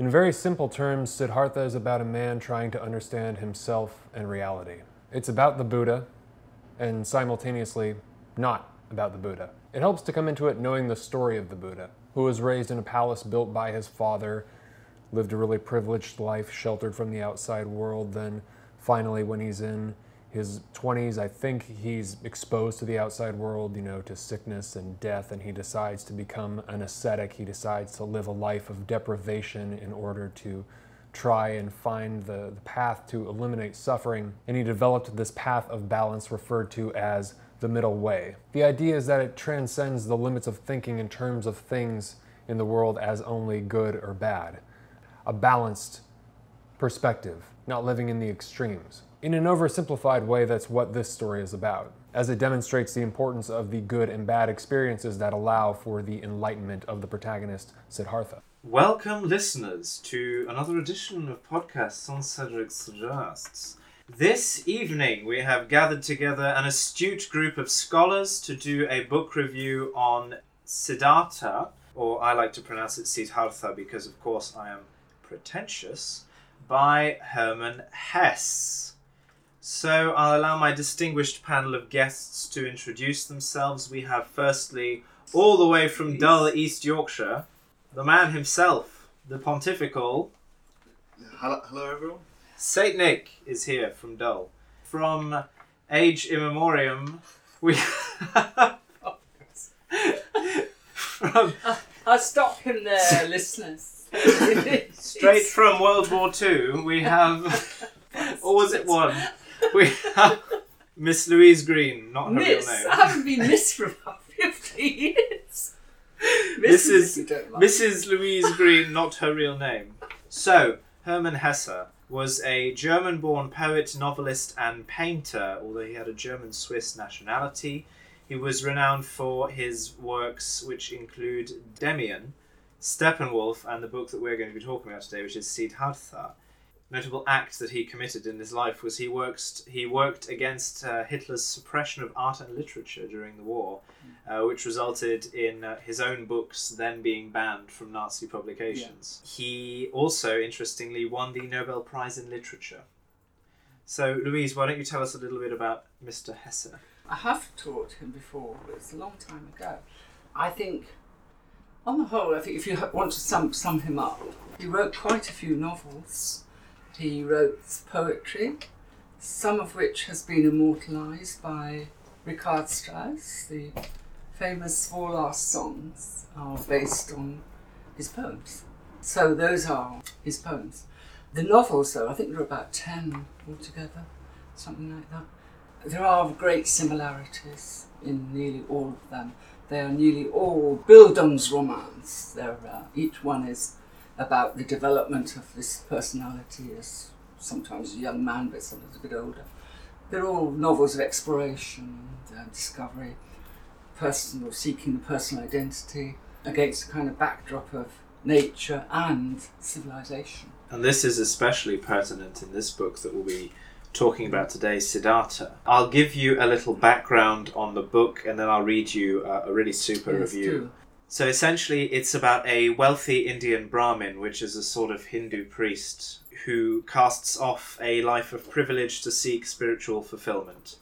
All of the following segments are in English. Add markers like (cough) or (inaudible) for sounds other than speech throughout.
In very simple terms, Siddhartha is about a man trying to understand himself and reality. It's about the Buddha, and simultaneously not about the Buddha. It helps to come into it knowing the story of the Buddha, who was raised in a palace built by his father, lived a really privileged life, sheltered from the outside world. Then, finally, when he's in his 20s, I think he's exposed to the outside world, you know, to sickness and death, and he decides to become an ascetic. He decides to live a life of deprivation in order to try and find the, the path to eliminate suffering. And he developed this path of balance referred to as the middle way. The idea is that it transcends the limits of thinking in terms of things in the world as only good or bad. A balanced perspective, not living in the extremes. In an oversimplified way, that's what this story is about, as it demonstrates the importance of the good and bad experiences that allow for the enlightenment of the protagonist, Siddhartha. Welcome, listeners, to another edition of podcasts on Cedric Suggests. This evening, we have gathered together an astute group of scholars to do a book review on Siddhartha, or I like to pronounce it Siddhartha because, of course, I am pretentious, by Hermann Hesse. So I'll allow my distinguished panel of guests to introduce themselves. We have firstly, all the way from Dull, East Yorkshire, the man himself, the pontifical Hello, hello everyone. Saint Nick is here from Dull. From age immemorium, we (laughs) from ah, I'll stop him there, (laughs) listeners. straight from World War Two, we have (laughs) or was it one? We have Miss Louise Green, not her Miss. real name. I haven't been Miss for about 50 years. This Mrs. is if you don't like. Mrs. Louise Green, not her real name. So, Hermann Hesse was a German born poet, novelist, and painter, although he had a German Swiss nationality. He was renowned for his works, which include Demian, Steppenwolf, and the book that we're going to be talking about today, which is Siddhartha. Notable act that he committed in his life was he worked he worked against uh, Hitler's suppression of art and literature during the war, uh, which resulted in uh, his own books then being banned from Nazi publications. He also, interestingly, won the Nobel Prize in Literature. So, Louise, why don't you tell us a little bit about Mr. Hesse? I have taught him before, but it's a long time ago. I think, on the whole, I think if you want to sum, sum him up, he wrote quite a few novels. He wrote poetry, some of which has been immortalised by Richard Strauss. The famous Four Last Songs are based on his poems. So those are his poems. The novels, though, I think there are about 10 altogether, something like that. There are great similarities in nearly all of them. They are nearly all Bildungsromans. Uh, each one is about the development of this personality as sometimes a young man, but sometimes a bit older. They're all novels of exploration and uh, discovery, personal, seeking the personal identity against a kind of backdrop of nature and civilization. And this is especially pertinent in this book that we'll be talking about today, Siddhartha. I'll give you a little background on the book and then I'll read you uh, a really super Yes, review. do. So essentially, it's about a wealthy Indian Brahmin, which is a sort of Hindu priest, who casts off a life of privilege to seek spiritual fulfillment.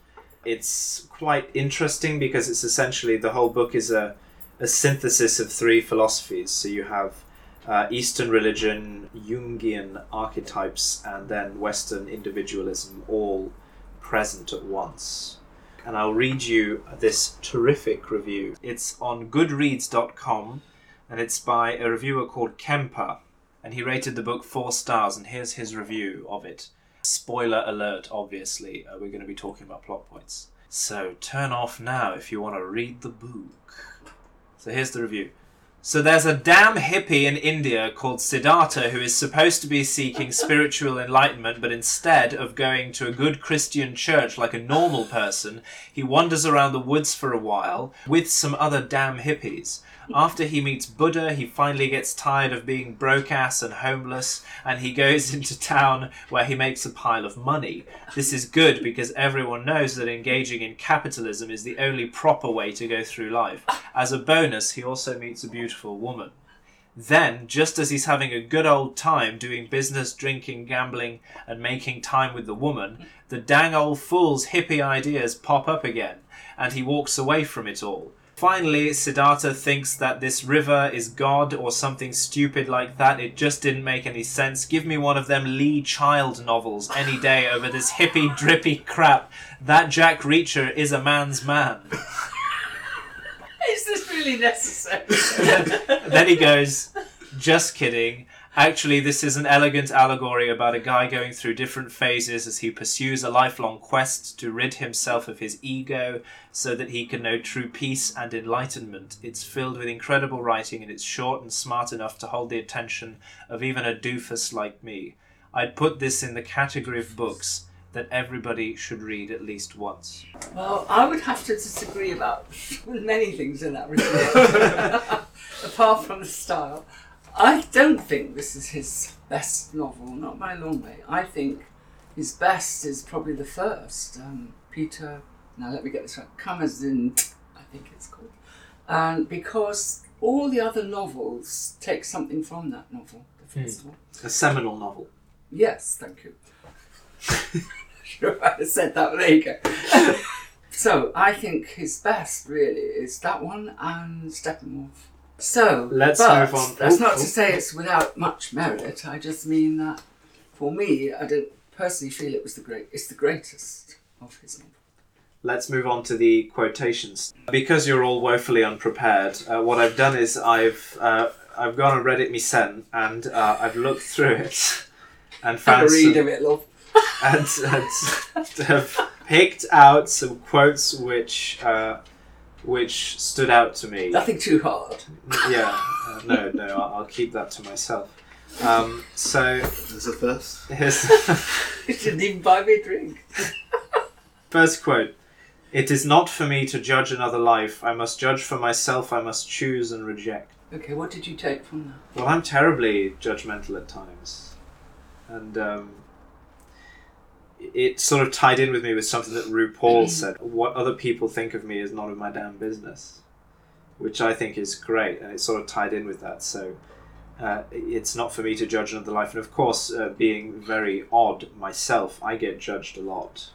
It's quite interesting because it's essentially the whole book is a, a synthesis of three philosophies. So you have uh, Eastern religion, Jungian archetypes, and then Western individualism all present at once and I'll read you this terrific review. It's on goodreads.com and it's by a reviewer called Kemper. And he rated the book four stars, and here's his review of it. Spoiler alert, obviously, uh, we're going to be talking about plot points. So turn off now if you want to read the book. So here's the review. So there's a damn hippie in India called Siddhartha who is supposed to be seeking spiritual enlightenment, but instead of going to a good Christian church like a normal person, he wanders around the woods for a while with some other damn hippies. After he meets Buddha, he finally gets tired of being broke ass and homeless, and he goes (laughs) into town where he makes a pile of money. This is good because everyone knows that engaging in capitalism is the only proper way to go through life. As a bonus, he also meets a beautiful woman. Then, just as he's having a good old time doing business, drinking, gambling, and making time with the woman, the dang old fool's hippie ideas pop up again, and he walks away from it all. Finally, Siddhartha thinks that this river is God or something stupid like that. It just didn't make any sense. Give me one of them Lee Child novels any day over this hippy drippy crap. That Jack Reacher is a man's man. (laughs) Is this really necessary? (laughs) then he goes, just kidding. Actually, this is an elegant allegory about a guy going through different phases as he pursues a lifelong quest to rid himself of his ego so that he can know true peace and enlightenment. It's filled with incredible writing and it's short and smart enough to hold the attention of even a doofus like me. I'd put this in the category of books that everybody should read at least once. Well, I would have to disagree about (laughs) many things in that regard, (laughs) (laughs) apart from the style. I don't think this is his best novel, not by a long way. I think his best is probably the first, um, Peter. Now let me get this right. Camenzind, I think it's called, and because all the other novels take something from that novel, the first one. A seminal novel. Yes, thank you. (laughs) Sure, I said that. There you go. (laughs) so I think his best really is that one and Steppenwolf. So Let's but move on. That's not to say it's without much merit. I just mean that for me, I don't personally feel it was the great. It's the greatest of his novels. Let's move on to the quotations. Because you're all woefully unprepared, uh, what I've done is I've uh, I've gone on Reddit myself and uh, I've looked through it (laughs) and Have found a read some, of it, love. (laughs) and, and have picked out some quotes which uh, which stood out to me. Nothing too hard. Yeah, uh, no, no, I'll, I'll keep that to myself. Um, so There's a first. here's (laughs) You didn't even buy me a drink. (laughs) first quote. It is not for me to judge another life. I must judge for myself. I must choose and reject. Okay, what did you take from that? Well, I'm terribly judgmental at times, and um, it sort of tied in with me with something that RuPaul said. What other people think of me is none of my damn business, which I think is great, and it sort of tied in with that. So. Uh, it's not for me to judge another life, and of course, uh, being very odd myself, I get judged a lot,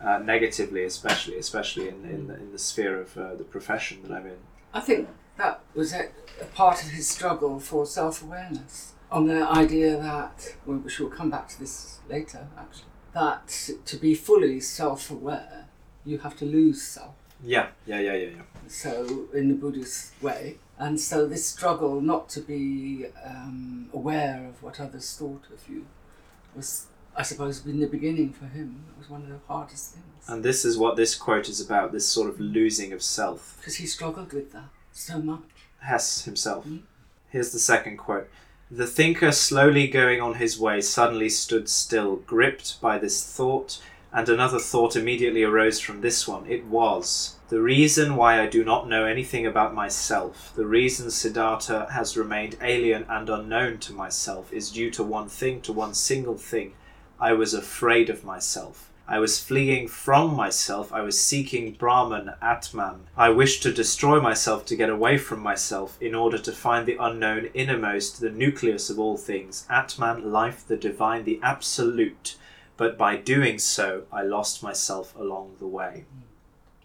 uh, negatively, especially, especially in, in, the, in the sphere of uh, the profession that I'm in. I think that was a, a part of his struggle for self awareness on the idea that, well, we shall come back to this later actually, that to be fully self aware, you have to lose self. Yeah, yeah, yeah, yeah, yeah. So, in the Buddhist way. And so, this struggle not to be um, aware of what others thought of you was, I suppose, in the beginning for him, it was one of the hardest things. And this is what this quote is about this sort of losing of self. Because he struggled with that so much. Hesse himself. Mm. Here's the second quote The thinker, slowly going on his way, suddenly stood still, gripped by this thought, and another thought immediately arose from this one. It was the reason why I do not know anything about myself, the reason Siddhartha has remained alien and unknown to myself, is due to one thing, to one single thing. I was afraid of myself. I was fleeing from myself. I was seeking Brahman, Atman. I wished to destroy myself to get away from myself in order to find the unknown innermost, the nucleus of all things, Atman, life, the divine, the absolute. But by doing so, I lost myself along the way.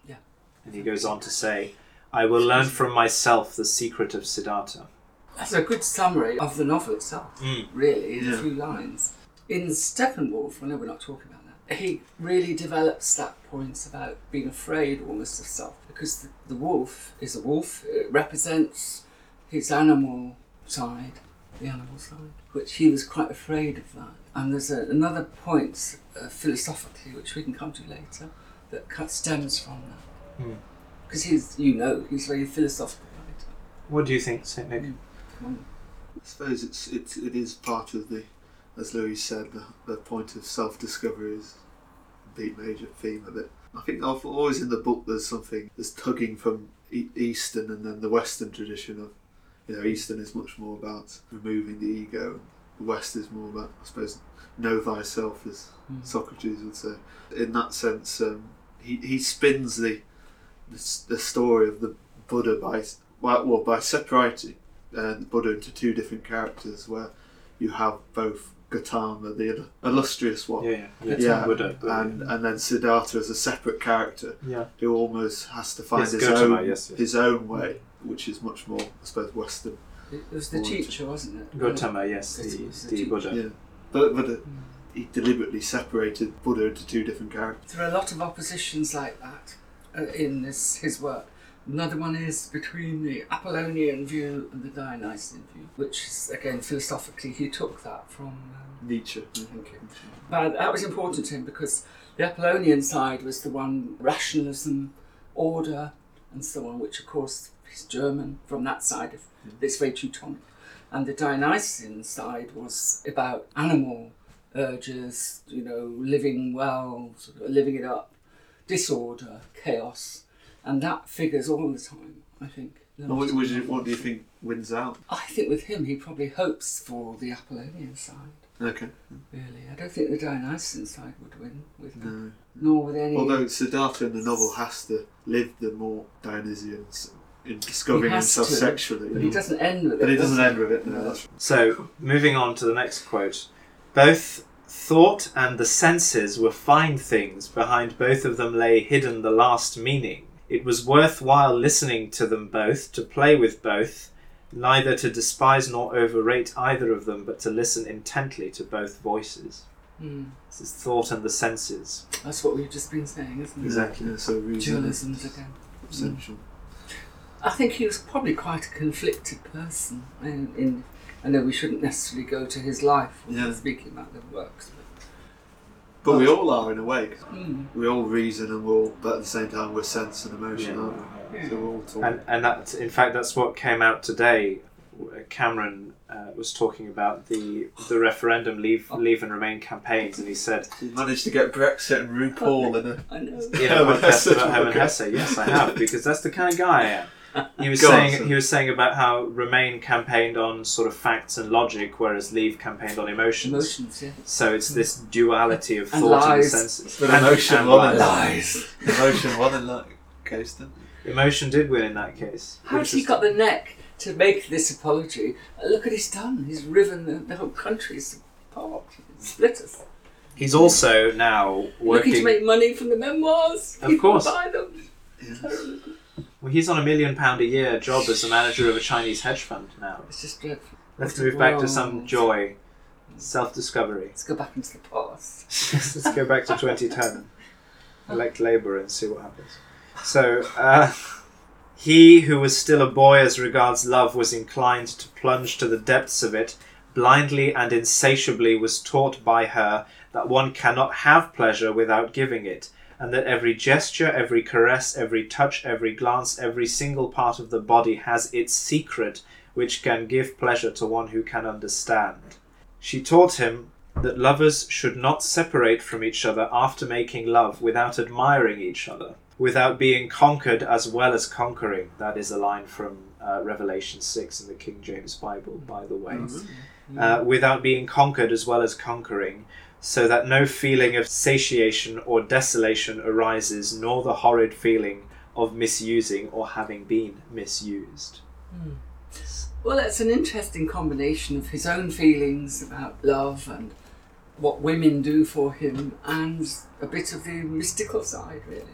Yeah. And he goes on to say, I will learn from myself the secret of Siddhartha. That's a good summary of the novel itself, Mm. really, in a few lines. In Steppenwolf, I know we're not talking about that, he really develops that point about being afraid almost of self because the, the wolf is a wolf, it represents his animal side, the animal side, which he was quite afraid of that. And there's a, another point uh, philosophically, which we can come to later, that cut- stems from that. Hmm. Because he's, you know, he's a very philosophical writer. What do you think, St. Nick? Mm. I suppose it's it's it is part of the, as Louis said, the, the point of self discovery is a big major theme of it. I think always in the book there's something there's tugging from Eastern and then the Western tradition of, you know, Eastern is much more about removing the ego, and the West is more about, I suppose, know thyself, as Mm. Socrates would say. In that sense, um, he he spins the, the the story of the Buddha by well, well by separating uh, Buddha into two different characters, where you have both Gautama, the illustrious one, Yeah, yeah, yeah. Yeah, Buddha, Buddha. and and then Siddhartha as a separate character yeah. who almost has to find Yes, his Gautama, own yes, yes. his own way, which is much more, I suppose, Western. It was the Wanted. teacher, wasn't it? Gautama, yes, It the, the the. Buddha. Yeah, but but uh, he deliberately separated Buddha into two different characters. There are a lot of oppositions like that uh, in this his work. Another one is between the Apollonian view and the Dionysian view, which is again philosophically he took that from. Um, Nietzsche. thank you. But that was important to him because the Apollonian side was the one rationalism, order, and so on, which of course is German from that side of it's very Teutonic. And the Dionysian side was about animal urges, you know, living well, sort of living it up, disorder, chaos, and that figures all the time. I think. What, what do you- what do you think wins out? I think with him, he probably hopes for the Apollonian side. Okay. Really, I don't think the Dionysian side would win with him, No. nor with any. Although Siddhartha in the novel has to live the more Dionysian in discovering He has himself to, sexually. but he doesn't end with it. But he does doesn't end with it. No, that's So, moving on to the next quote. Both thought and the senses were fine things, behind both of them lay hidden the last meaning. It was worthwhile listening to them both, to play with both, neither to despise nor overrate either of them, but to listen intently to both voices. Hmm. This is thought and the senses. That's what we've just been saying, isn't it? Exactly. Yeah, so reason Dualisms again. essential. I think he was probably quite a conflicted person. In, in I know we shouldn't necessarily go to his life when Yeah. we're speaking about the works. But we all are in a way. 'cause But, mm, We all reason and we all, but at the same time we're sense and emotion, Yeah. aren't we? So we're all torn. And and that in fact that's what came out today. Cameron uh, was talking about the the referendum leave leave and remain campaigns, and he said You managed to get Brexit and RuPaul in a. I know. in a Hermann podcast Hesse about Hermann book. Hesse. Yes, I have because that's the kind of guy I am. He was Go saying sir. he was saying about how Remain campaigned on sort of facts and logic, whereas Leave campaigned on emotions. Emotions, yeah. So it's this duality of And thought and senses. But And- emotion and won. lies. Lies. Emotion won in that case then. Emotion did win in that case. How's he got the neck to make this apology? Look at he's done. He's riven the, the whole country apart. Split us. He's also now Looking to make money from the memoirs. Of People course. buy them. Yes. Well, he's on a million pound a year job as the manager of a Chinese hedge fund now. It's just dreadful. Let's move back to some joy, self discovery. Let's go back into the past. (laughs) Let's go back to (laughs) 2010, elect Labour and see what happens. So, uh, he who was still a boy as regards love was inclined to plunge to the depths of it, blindly and insatiably was taught by her that one cannot have pleasure without giving it, and that every gesture, every caress, every touch, every glance, every single part of the body has its secret which can give pleasure to one who can understand. She taught him that lovers should not separate from each other after making love without admiring each other, without being conquered as well as conquering. That is a line from uh, Revelation 6 in the King James Bible, by the way. Uh, without being conquered as well as conquering, so that no feeling of satiation or desolation arises, nor the horrid feeling of misusing or having been misused. Well, it's an interesting combination of his own feelings about love and what women do for him, and a bit of the mystical side, really.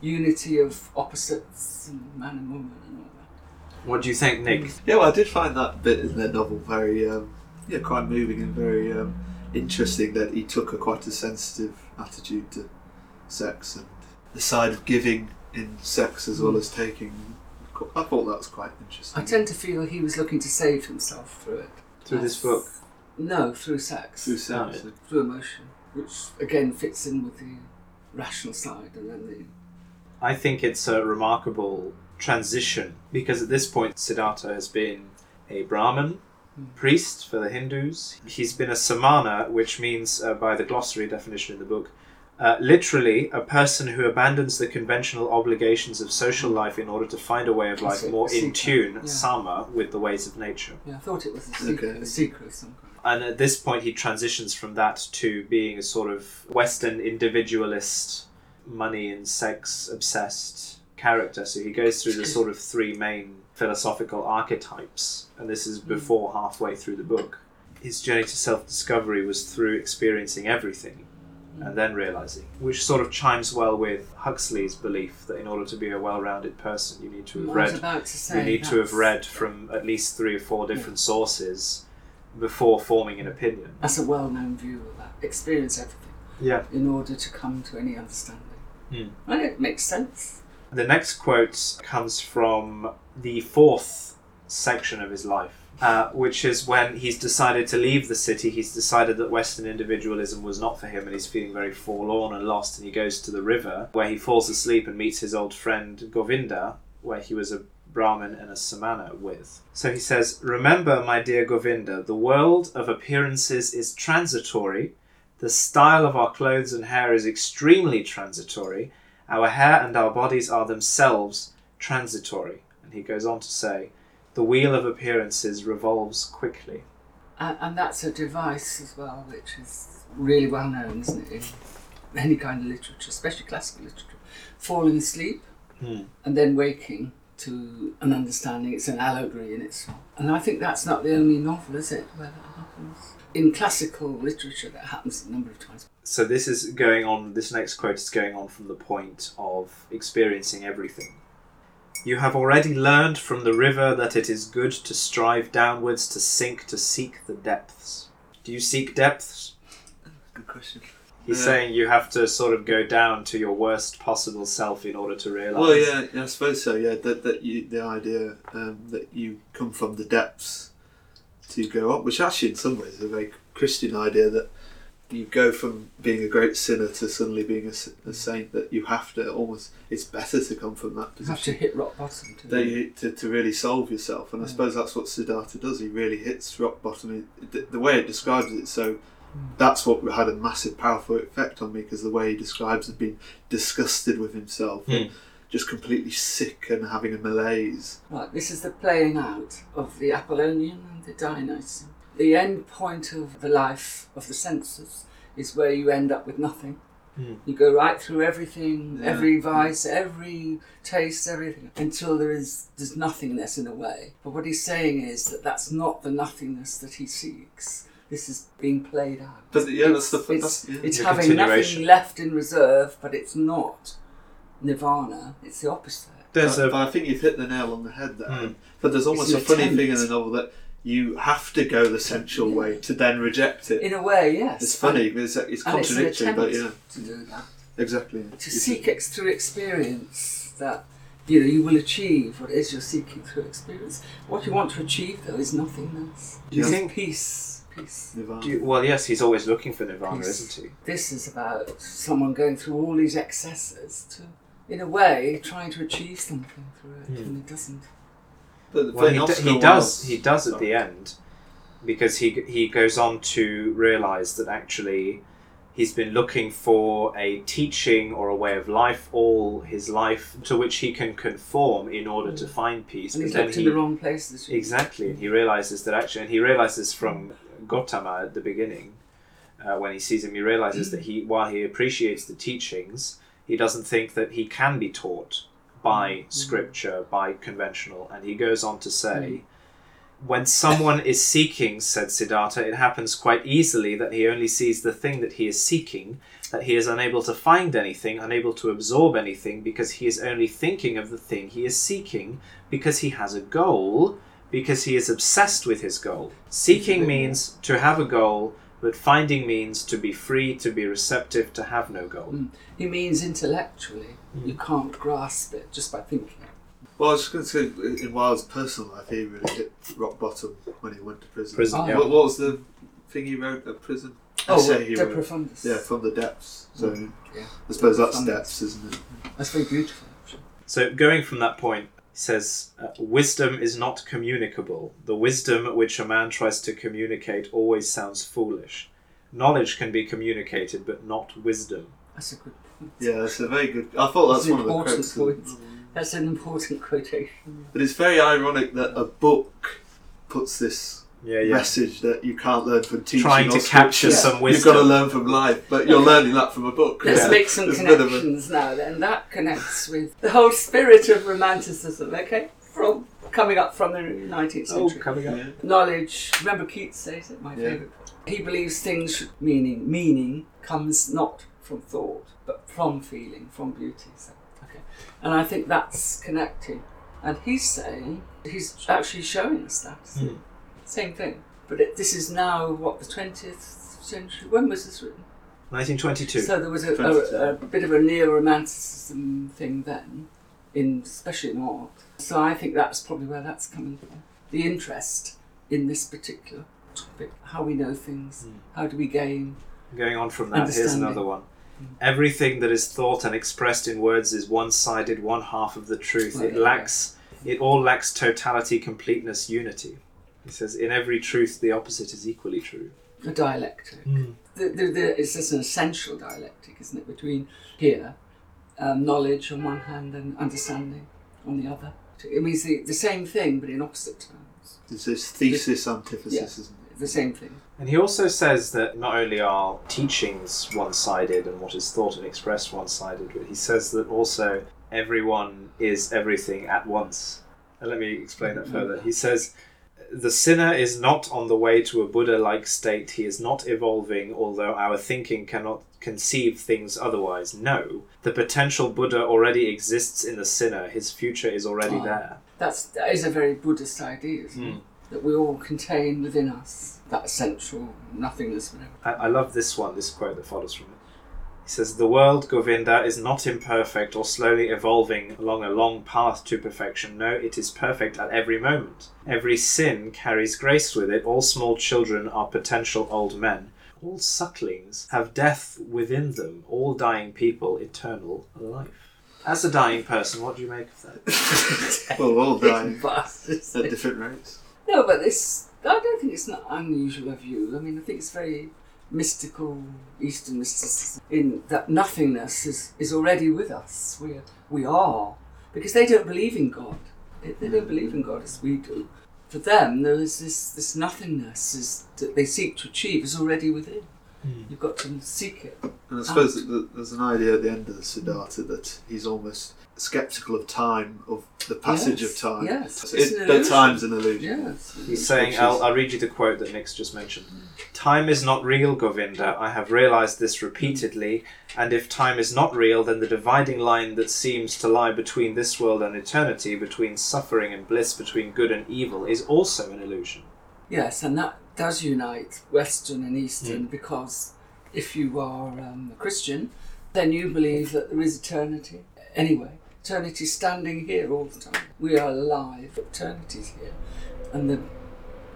Unity of opposites, and man and woman, and all that. What do you think, Nick? Yeah, well, I did find that bit in the novel very, um, yeah, quite moving and very um, interesting. That he took a quite a sensitive attitude to sex and the side of giving in sex as well mm. as taking. I thought that was quite interesting. I tend to feel he was looking to save himself through it. Through this book? No, through sex. through sex. Right. through emotion, which again fits in with the rational side, and then the I think it's a remarkable transition because at this point Siddhartha has been a Brahmin priest for the Hindus. He's been a samana, which means, uh, by the glossary definition in the book, uh, literally a person who abandons the conventional obligations of social life in order to find a way of life more a in tune, yeah. sama, with the ways of nature. yeah, I thought it was a secret, Okay. a secret of some kind. And at this point, he transitions from that to being a sort of Western individualist, money and sex obsessed character. So he goes through the sort of three main philosophical archetypes, and this is hmm. before halfway through the book. His journey to self discovery was through experiencing everything hmm. and then realizing, which sort of chimes well with Huxley's belief that in order to be a well rounded person, you need to have I read to you need to have read from at least three or four different hmm. sources before forming an opinion. That's a well-known view of that. Experience everything Yeah. in order to come to any understanding. Hmm. And it makes sense. The next quote comes from the fourth section of his life, uh, which is when he's decided to leave the city. He's decided that Western individualism was not for him, and he's feeling very forlorn and lost. And he goes to the river, where he falls asleep and meets his old friend Govinda, where he was a Brahmin and a Samana with. So he says, Remember, my dear Govinda, the world of appearances is transitory. The style of our clothes and hair is extremely transitory. Our hair and our bodies are themselves transitory. And he goes on to say, The wheel of appearances revolves quickly. And, and that's a device as well, which is really well known, isn't it, in any kind of literature, especially classical literature. Falling asleep Hmm. and then waking to an understanding. It's an allegory in itself. And I think that's not the only novel, is it, where that happens? In classical literature, that happens a number of times. So this is going on, this next quote is going on from the point of experiencing everything. You have already learned from the river that it is good to strive downwards, to sink, to seek the depths. Do you seek depths? Good question. He's Yeah. saying you have to sort of go down to your worst possible self in order to realize. Well, yeah, yeah, I suppose so. Yeah, that that you the idea um, that you come from the depths to go up, which actually in some ways is a very Christian idea that you go from being a great sinner to suddenly being a saint. That you have to almost it's better to come from that position. You have to hit rock bottom to That you, to, to really solve yourself, and I suppose that's what Siddhartha does. He really hits rock bottom. It- The, the way it describes it, so that's what had a massive, powerful effect on me because the way he describes it, being disgusted with himself, and Hmm. just completely sick and having a malaise. Right, this is the playing out of the Apollonian and the Dionysian. The end point of the life of the senses is where you end up with nothing. Hmm. You go right through everything, Yeah. every vice, every taste, everything, until there is there's nothingness in a way. But what he's saying is that that's not the nothingness that he seeks. This is being played out. But yeah, that's the It's, that's, it's, yeah. it's having nothing left in reserve, but it's not nirvana. It's the opposite. There's but, a but I think you've hit the nail on the head there. Hmm. But there's almost a funny attempt. thing in the novel that you have to go the sensual Yeah. way to then reject it. In a way, yes. it's funny, it's, it's And it's an contradictory, but yeah, to do that. exactly. To seek it through experience that you know you will achieve what it is you're seeking through experience. What you want to achieve though is nothingness. Do you Yeah. think? peace? Peace. Nirvana. Do you, well, yes, he's always looking for nirvana, Peace. isn't he? This is about someone going through all these excesses to, in a way, trying to achieve something through it, Hmm. and it doesn't. But Well, he, d- he does. He does at the end, because he he goes on to realize that actually he's been looking for a teaching or a way of life all his life to which he can conform in order to find peace. And But he's then looked he in the wrong places. exactly, and he realizes that actually, and he realizes from Gautama at the beginning. Uh, when he sees him, he realizes that he, while he appreciates the teachings, he doesn't think that he can be taught by scripture, by conventional. And he goes on to say, when someone is seeking, said Siddhartha, it happens quite easily that he only sees the thing that he is seeking, that he is unable to find anything, unable to absorb anything, because he is only thinking of the thing he is seeking, because he has a goal, because he is obsessed with his goal. Seeking means to have a goal, but finding means to be free, to be receptive, to have no goal. Mm. He means intellectually. You can't grasp it just by thinking. Well, I was just going to say, in Wilde's personal life, he really hit rock bottom when he went to prison. Prison, Oh. yeah. What, what was the thing he wrote at prison? Oh, Essay he De wrote. Profundis. Yeah, from the depths. So Mm, yeah. I suppose that's Profundis. depths, isn't it? That's very beautiful. Actually. So, going from that point, he says, uh, Wisdom is not communicable. The wisdom which a man tries to communicate always sounds foolish. Knowledge can be communicated, but not wisdom. That's a good point. (laughs) Yeah, that's a very good. I thought that's It's an one of the important quotes. of- point. That's an important quotation. But it's very ironic that a book puts this Yeah, yeah. message that you can't learn from teaching. Trying to capture scripture. some wisdom. You've got to learn from life, but you're learning that from a book. Let's Yeah. make some There's a a- connections now then. That connects with the whole spirit of romanticism, okay? From coming up from the 19th century. Oh, coming up. Yeah. Knowledge. Remember Keats says it. My Yeah. favourite. He believes things meaning meaning comes not from thought but from feeling, from beauty. So, okay, and I think that's connected. And he's saying he's actually showing us that Hmm. same thing. But it, this is now what the 20th century. When was this written? 1922. So there was a, a, a bit of a neo-romanticism thing then, in especially in art. So I think that's probably where that's coming from. The interest in this particular topic, how we know things, Mm. how do we gain. Going on from that, here's another one. Everything that is thought and expressed in words is one-sided, one half of the truth. Right, It yeah. lacks. It all lacks totality, completeness, unity. He says, in every truth, the opposite is equally true. A dialectic. The, the, the, it's just an essential dialectic, isn't it, between here, um, knowledge on one hand and understanding on the other. It means the, the same thing, but in opposite terms. There's this thesis antithesis, Yeah. isn't it? The same thing. And he also says that not only are teachings one sided and what is thought and expressed one sided, but he says that also everyone is everything at once. And let me explain that further. He says, The sinner is not on the way to a Buddha like state. He is not evolving, although our thinking cannot conceive things otherwise. No, the potential Buddha already exists in the sinner. His future is already Ah. there. That's, that is a very Buddhist idea? Mm. That we all contain within us that essential nothingness. I, I love this one, this quote that follows from it. He says, The world, Govinda, is not imperfect or slowly evolving along a long path to perfection. No, it is perfect at every moment. Every sin carries grace with it. All small children are potential old men. All sucklings have death within them. All dying people, eternal life. As a dying person, what do you make of that? (laughs) Well, we're all (laughs) dying at different rates. No, but this, I don't think it's not unusual a view. I mean, I think it's very mystical, Eastern mysticism, in that nothingness is, is already with us. We are, we are. Because they don't believe in God. They, they don't believe in God as we do. For them, there is this, this nothingness is, that they seek to achieve is already within. Hmm. You've got to seek it. And I suppose that there's an idea at the end of the Siddhartha that he's almost sceptical of time, of the passage Yes, of time. yes. So It's it- an that illusion. time's an illusion. Yes. He's saying, I'll, I'll read you the quote that Nick's just mentioned. Time is not real, Govinda. I have realized this repeatedly, and if time is not real, then the dividing line that seems to lie between this world and eternity, between suffering and bliss, between good and evil, is also an illusion. Yes, and that does unite Western and Eastern because if you are um, a Christian, then you believe that there is eternity. Anyway, eternity standing here all the time. We are alive, eternity's here. And the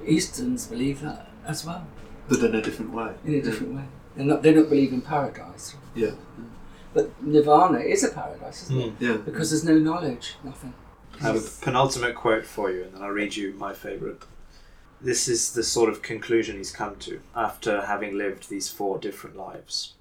Easterns believe that as well, But in a different way. in a different way. They're not, they don't believe in paradise. Yeah. But nirvana is a paradise, isn't it? Hmm. Yeah. Because there's no knowledge, nothing. I have a penultimate quote for you, and then I'll read you my favourite. This is the sort of conclusion he's come to after having lived these four different lives.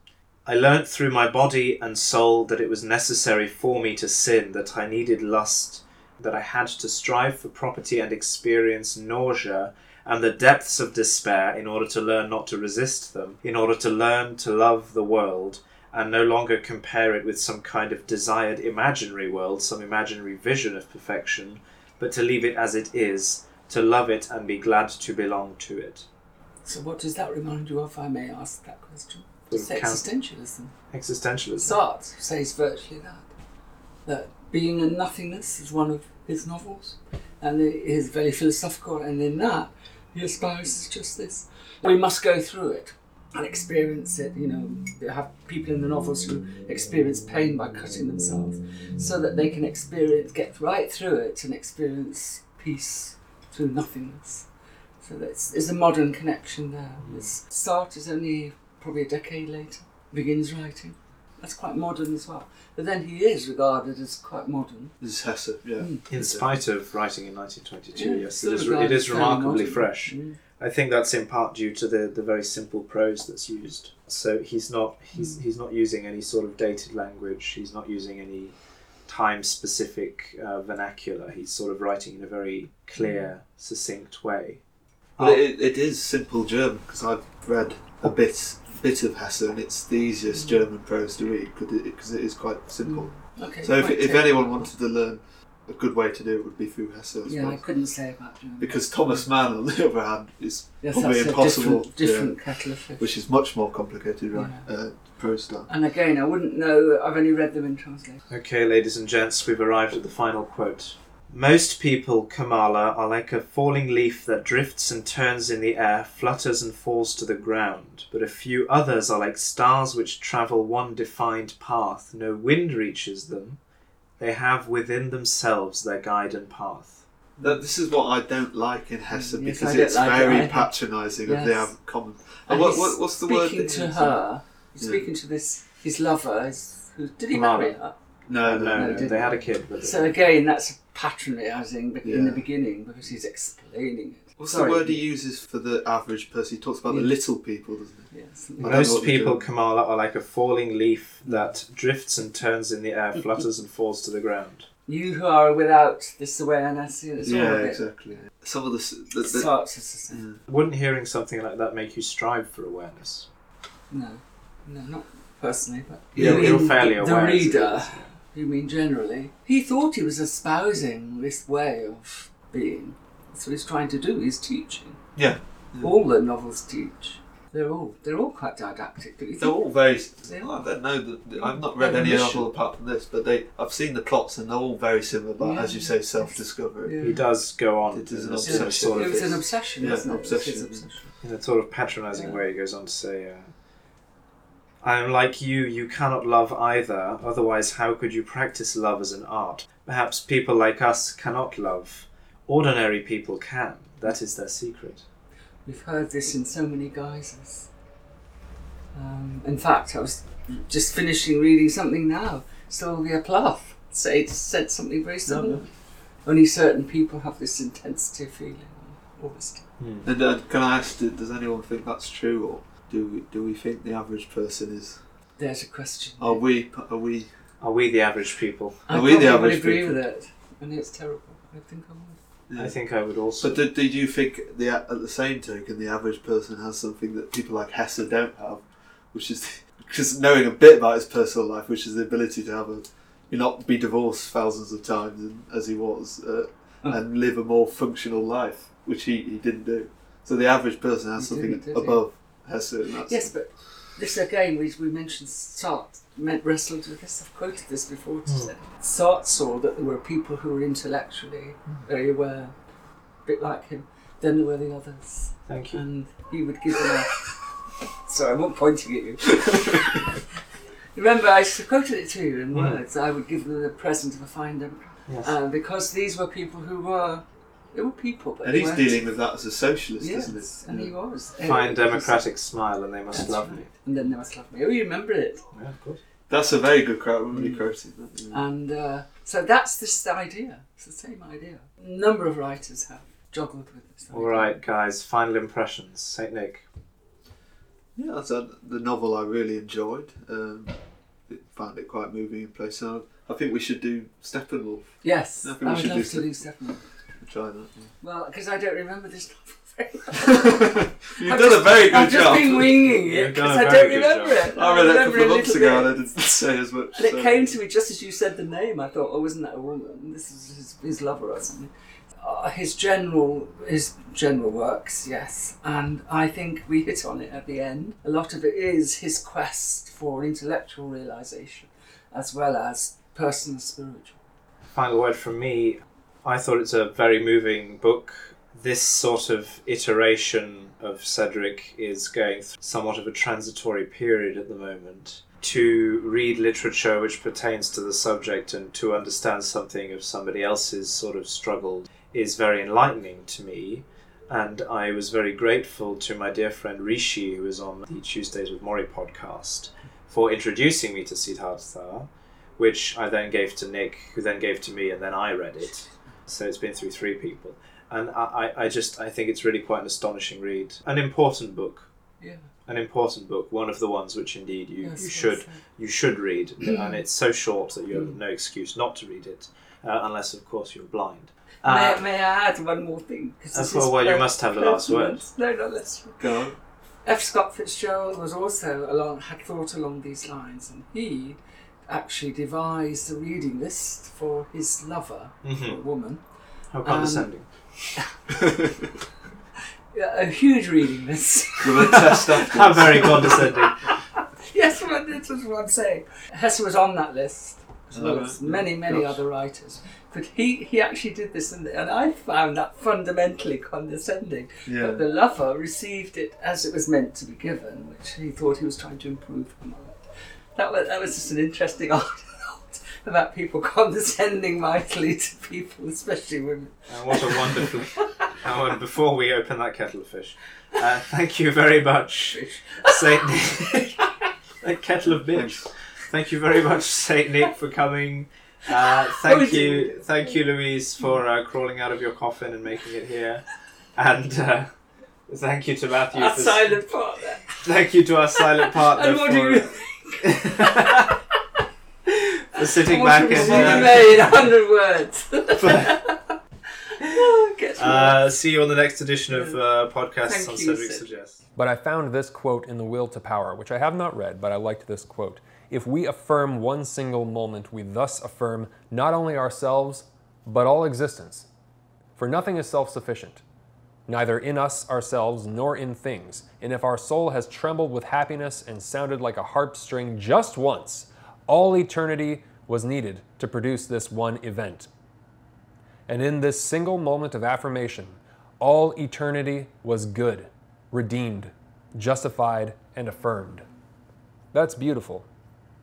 I learnt through my body and soul that it was necessary for me to sin, that I needed lust, that I had to strive for property and experience nausea and the depths of despair in order to learn not to resist them, in order to learn to love the world and no longer compare it with some kind of desired imaginary world, some imaginary vision of perfection, but to leave it as it is, to love it and be glad to belong to it. So, what does that remind you of, I may ask that question? It's existentialism. Existentialism. Sartre says virtually that. That being and nothingness is one of his novels, and it is very philosophical, and in that, he espouses just this. We must go through it and experience it. You know, you have people in the novels who experience pain by cutting themselves, so that they can experience, get right through it, and experience peace through nothingness. So that's, there's a modern connection there. It's, Sartre is only probably a decade later, begins writing. That's quite modern as well. But then he is regarded as quite modern. This is Hesse, yeah. Mm. In spite of writing in 1922, yes, it is, it is remarkably fresh. Mm. I think that's in part due to the, the very simple prose that's used. So he's not he's he's not using any sort of dated language. He's not using any time specific uh, vernacular. He's sort of writing in a very clear, succinct way. But it, it is simple German because I've read a bit bit of Hesse and it's the easiest mm. German prose to read because it, 'cause it is quite simple. Mm. Okay. So if, quite if clear. anyone wanted to learn a good way to do it would be through Hesse. I Yeah, I couldn't say about German. Because Thomas Mann, on the (laughs) other hand, is yes, probably that's a impossible. different, uh, different kettle of fish. which is much more complicated, right? Uh, prose style. And again, I wouldn't know. I've only read them in translation. Okay, ladies and gents, we've arrived at the final quote. Most people, Kamala, are like a falling leaf that drifts and turns in the air, flutters and falls to the ground. But a few others are like stars which travel one defined path. No wind reaches them. They have within themselves their guide and path. That, this is what I don't like in Hesse Yes, because I it's like very either. patronising of the Yes. Um, common. And And what, what, what's the word? Speaking to her, he's Yeah. speaking to this his lover. His, did he Kamala. marry her? No, no, no, no, no, they had a kid, but So again, that's patronising in Yeah. the beginning because he's explaining it. What's Sorry. the word he uses for the average person? He talks about the little people, doesn't he? Yeah, something I know Most people. Kamala, are like a falling leaf that drifts and turns in the air, (laughs) flutters and falls to the ground. You who are without this awareness, it's all yeah, of it. exactly. Some of the, s- the, the Starts as the same. yeah. Wouldn't hearing something like that make you strive for awareness? No, no, not personally, but Yeah, You you're mean fairly the aware. as it reader. Is. You mean generally? He thought he was espousing this way of being. That's what he's trying to do. He's teaching. Yeah. Yeah. All the novels teach. They're all they're all quite didactic. Don't you They're think? all very. They I don't know. The, I've not read any mission. novel apart from this, but they. I've seen the plots and they're all very similar. But Yeah. as you say, self-discovery. Yeah. He does go on It is an a It's obsession. an- sort it was an obsession, Yeah, wasn't an it? It was his obsession. obsession. in a sort of patronising Yeah. way. He goes on to say, uh, "I am like you. You cannot love either. Otherwise, how could you practice love as an art? Perhaps people like us cannot love. Ordinary people can. That is their secret." We've heard this in so many guises. Um, in fact, I was just finishing reading something now. Sylvia Plath say, said something very similar. Only certain people have this intensity of feeling. All this. And uh, can I ask, does anyone think that's true, or do we do we think the average person is? There's a question. Are we? Are we? Are we the average people? I are we the average agree people? with it. And it's terrible. I think I would. I think I would also. But did, did you think the at the same token the average person has something that people like Hesse don't have, which is (laughs) just knowing a bit about his personal life, which is the ability to have a, you not be divorced thousands of times and, as he was, uh, Mm. and live a more functional life, which he, he didn't do. So the average person has He something didn't, did above Hesse, and that's Yes, but this again, we, we mentioned Sartre meant wrestled with this. I've quoted this before Hmm. today. Sartre saw that there were people who were intellectually Hmm. very aware, a bit like him. Then there were the others, Thank you. and he would give them a. (laughs) Sorry, I'm not pointing at you. (laughs) Remember, I quoted it to you in Mm. words. I would give them the present of a fine democrat, Yes. uh, because these were people who were. They were people, but and he's weren't- dealing with that as a socialist, Yes, isn't it? and Yeah. he was. Fine democratic smile, and they must That's love right. me. And then they must love me. Oh, you remember it. Yeah, of course. That's a very good crowd. I'm Mm. really quoting that. yeah. And uh, so that's this idea. It's the same idea. A number of writers have juggled with this. All right, guys. Final impressions. Saint Nick. Yeah, that's a, the novel I really enjoyed. Um, it, found it quite moving in place. And I, I think we should do Steppenwolf. Yes, I I, think we would should love do to some- do Stephen. Try that. Well, because I don't remember this novel very well. (laughs) You've I've done just- a very good I've just been winging it done because a I very don't remember job. it. I read it a remember couple of months ago and I didn't say as much. And it came to me just as you said the name. I thought, oh, isn't that a woman? This is his, his lover or something. Uh, his general, his general works, yes, and I think we hit on it at the end. A lot of it is his quest for intellectual realization, as well as personal spiritual. Final word from me. I thought it's a very moving book. This sort of iteration of Cedric is going through somewhat of a transitory period at the moment. To read literature which pertains to the subject and to understand something of somebody else's sort of struggle is very enlightening to me. And I was very grateful to my dear friend Rishi, who is on the Tuesdays with Maury podcast, for introducing me to Siddhartha, which I then gave to Nick, who then gave to me, and then I read it. So it's been through three people. And I, I just I think it's really quite an astonishing read. An important book. Yeah. An important book, one of the ones which indeed you, Yes, you should yes. you should read, (clears throat) and it's so short that you Mm. have no excuse not to read it, uh, unless of course you're blind. may, Uh, may I add one more thing? Uh, well, well, you must have the last word. No, no, let's. Go on. F. Scott Fitzgerald was also along had thought along these lines, and he actually devised a reading list for his lover, Mhm. a woman. How condescending. (laughs) Yeah, a huge reading list. (laughs) With a test (laughs) How very condescending. yes, well, is what I'm saying. Hesse was on that list, as well as many, many Gosh. other writers. But he, he actually did this, and, and I found that fundamentally condescending. Yeah. But the lover received it as it was meant to be given, which he thought he was trying to improve upon it. That was, that was just an interesting (laughs) article about people condescending mightily to people, especially women. What a wonderful. Oh, and before we open that kettle of fish, uh, thank you very much, Saint Nick. (laughs) that kettle of bitch. Thank you very much, Saint Nick, for coming. Uh, Oh, thank dear. you, thank you, Louise, for uh, crawling out of your coffin and making it here, and uh, thank you to Matthew. Our for, silent partner. Thank you to our silent (laughs) partner And what for, do you for sitting what back do you and. Uh, in a hundred words? (laughs) Uh, see you on the next edition of uh, podcasts Thank on you, Cedric Sid. Suggests. But I found this quote in The Will to Power, which I have not read, but I liked this quote. If we affirm one single moment, we thus affirm not only ourselves, but all existence. For nothing is self sufficient, neither in us ourselves nor in things. And if our soul has trembled with happiness and sounded like a harp string just once, all eternity was needed to produce this one event. And in this single moment of affirmation, all eternity was good, redeemed, justified, and affirmed. That's beautiful.